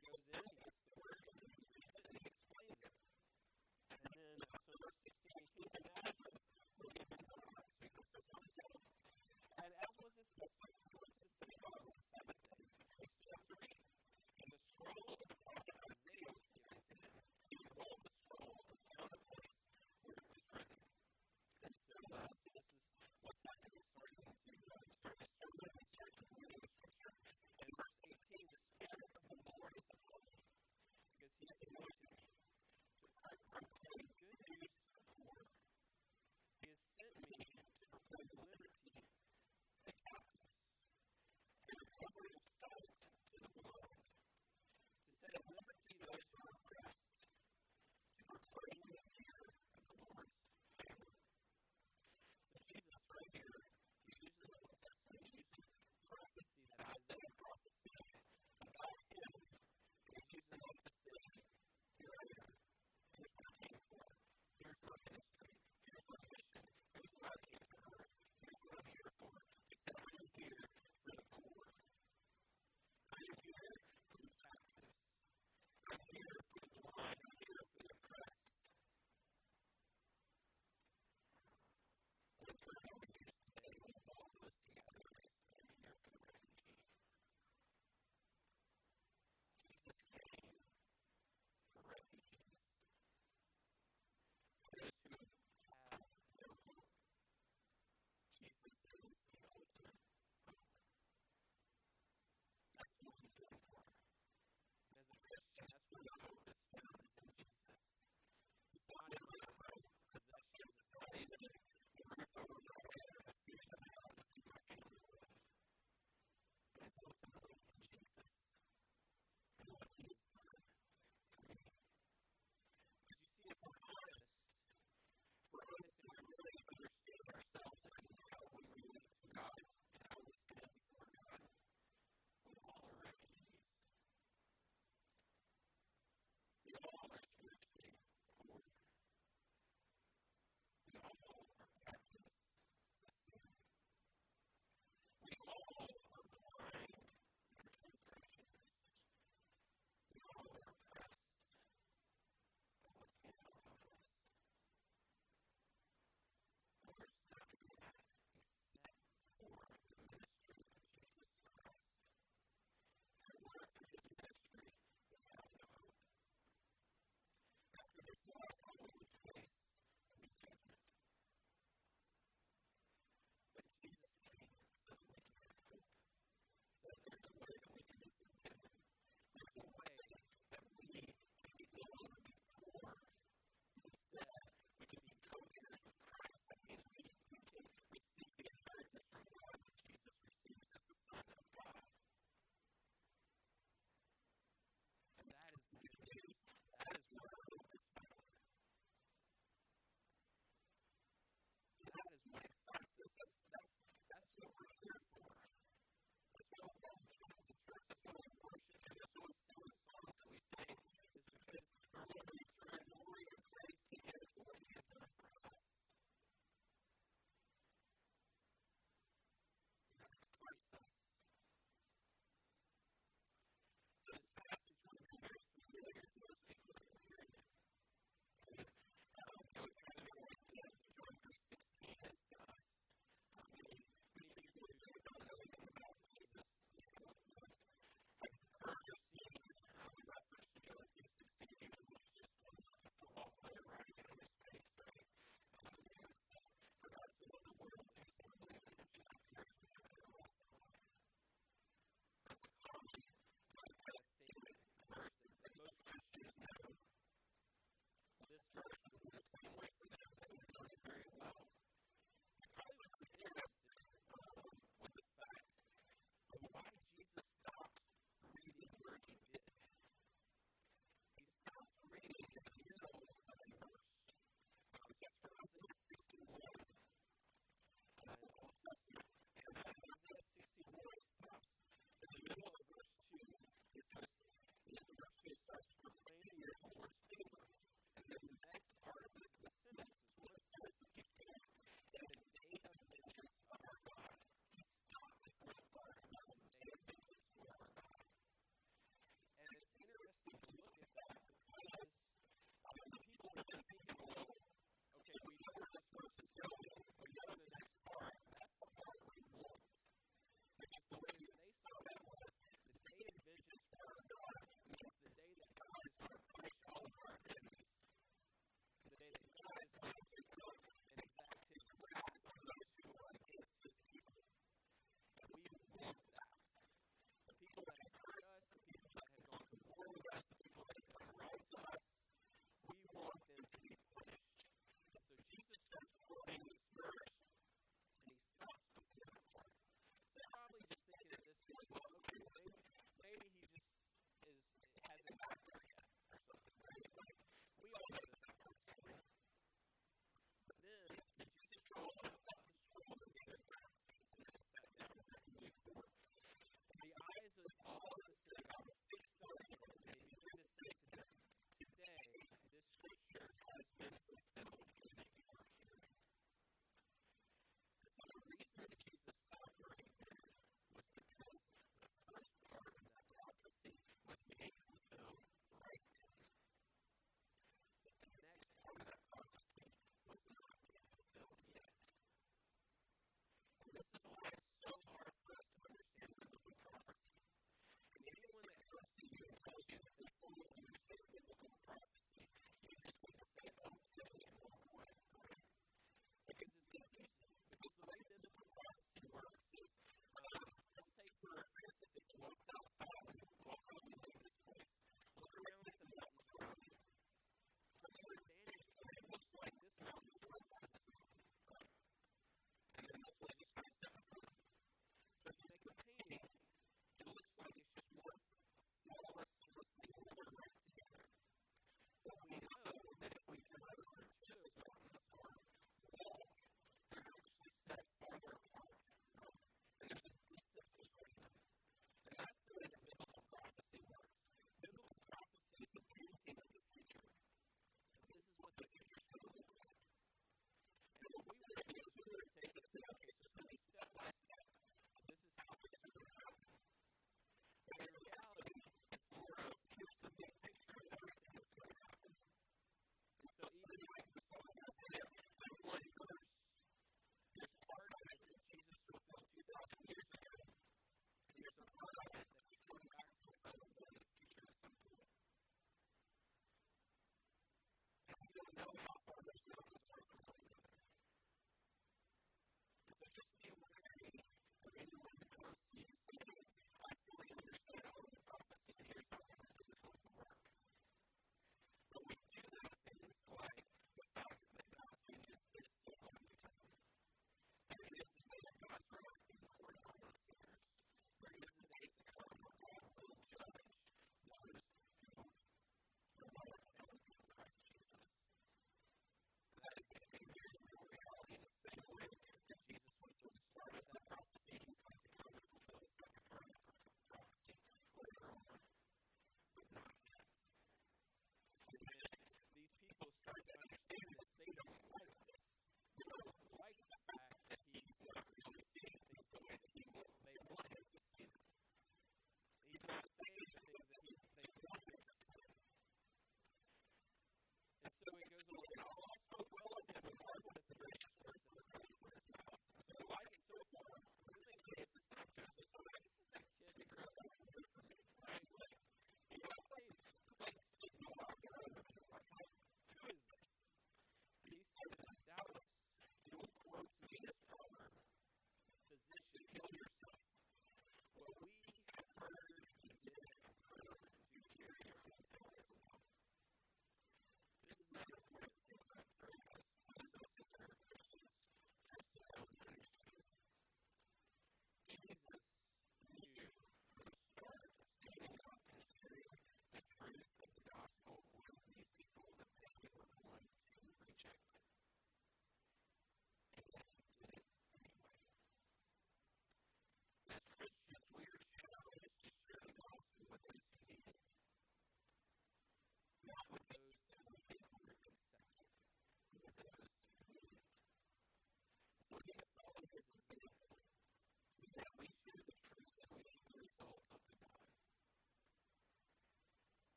goes in, he gets the word, and he reads it, and he explains it. And then, so there's 16 people now who we've been going on this week, so some And as was his custom,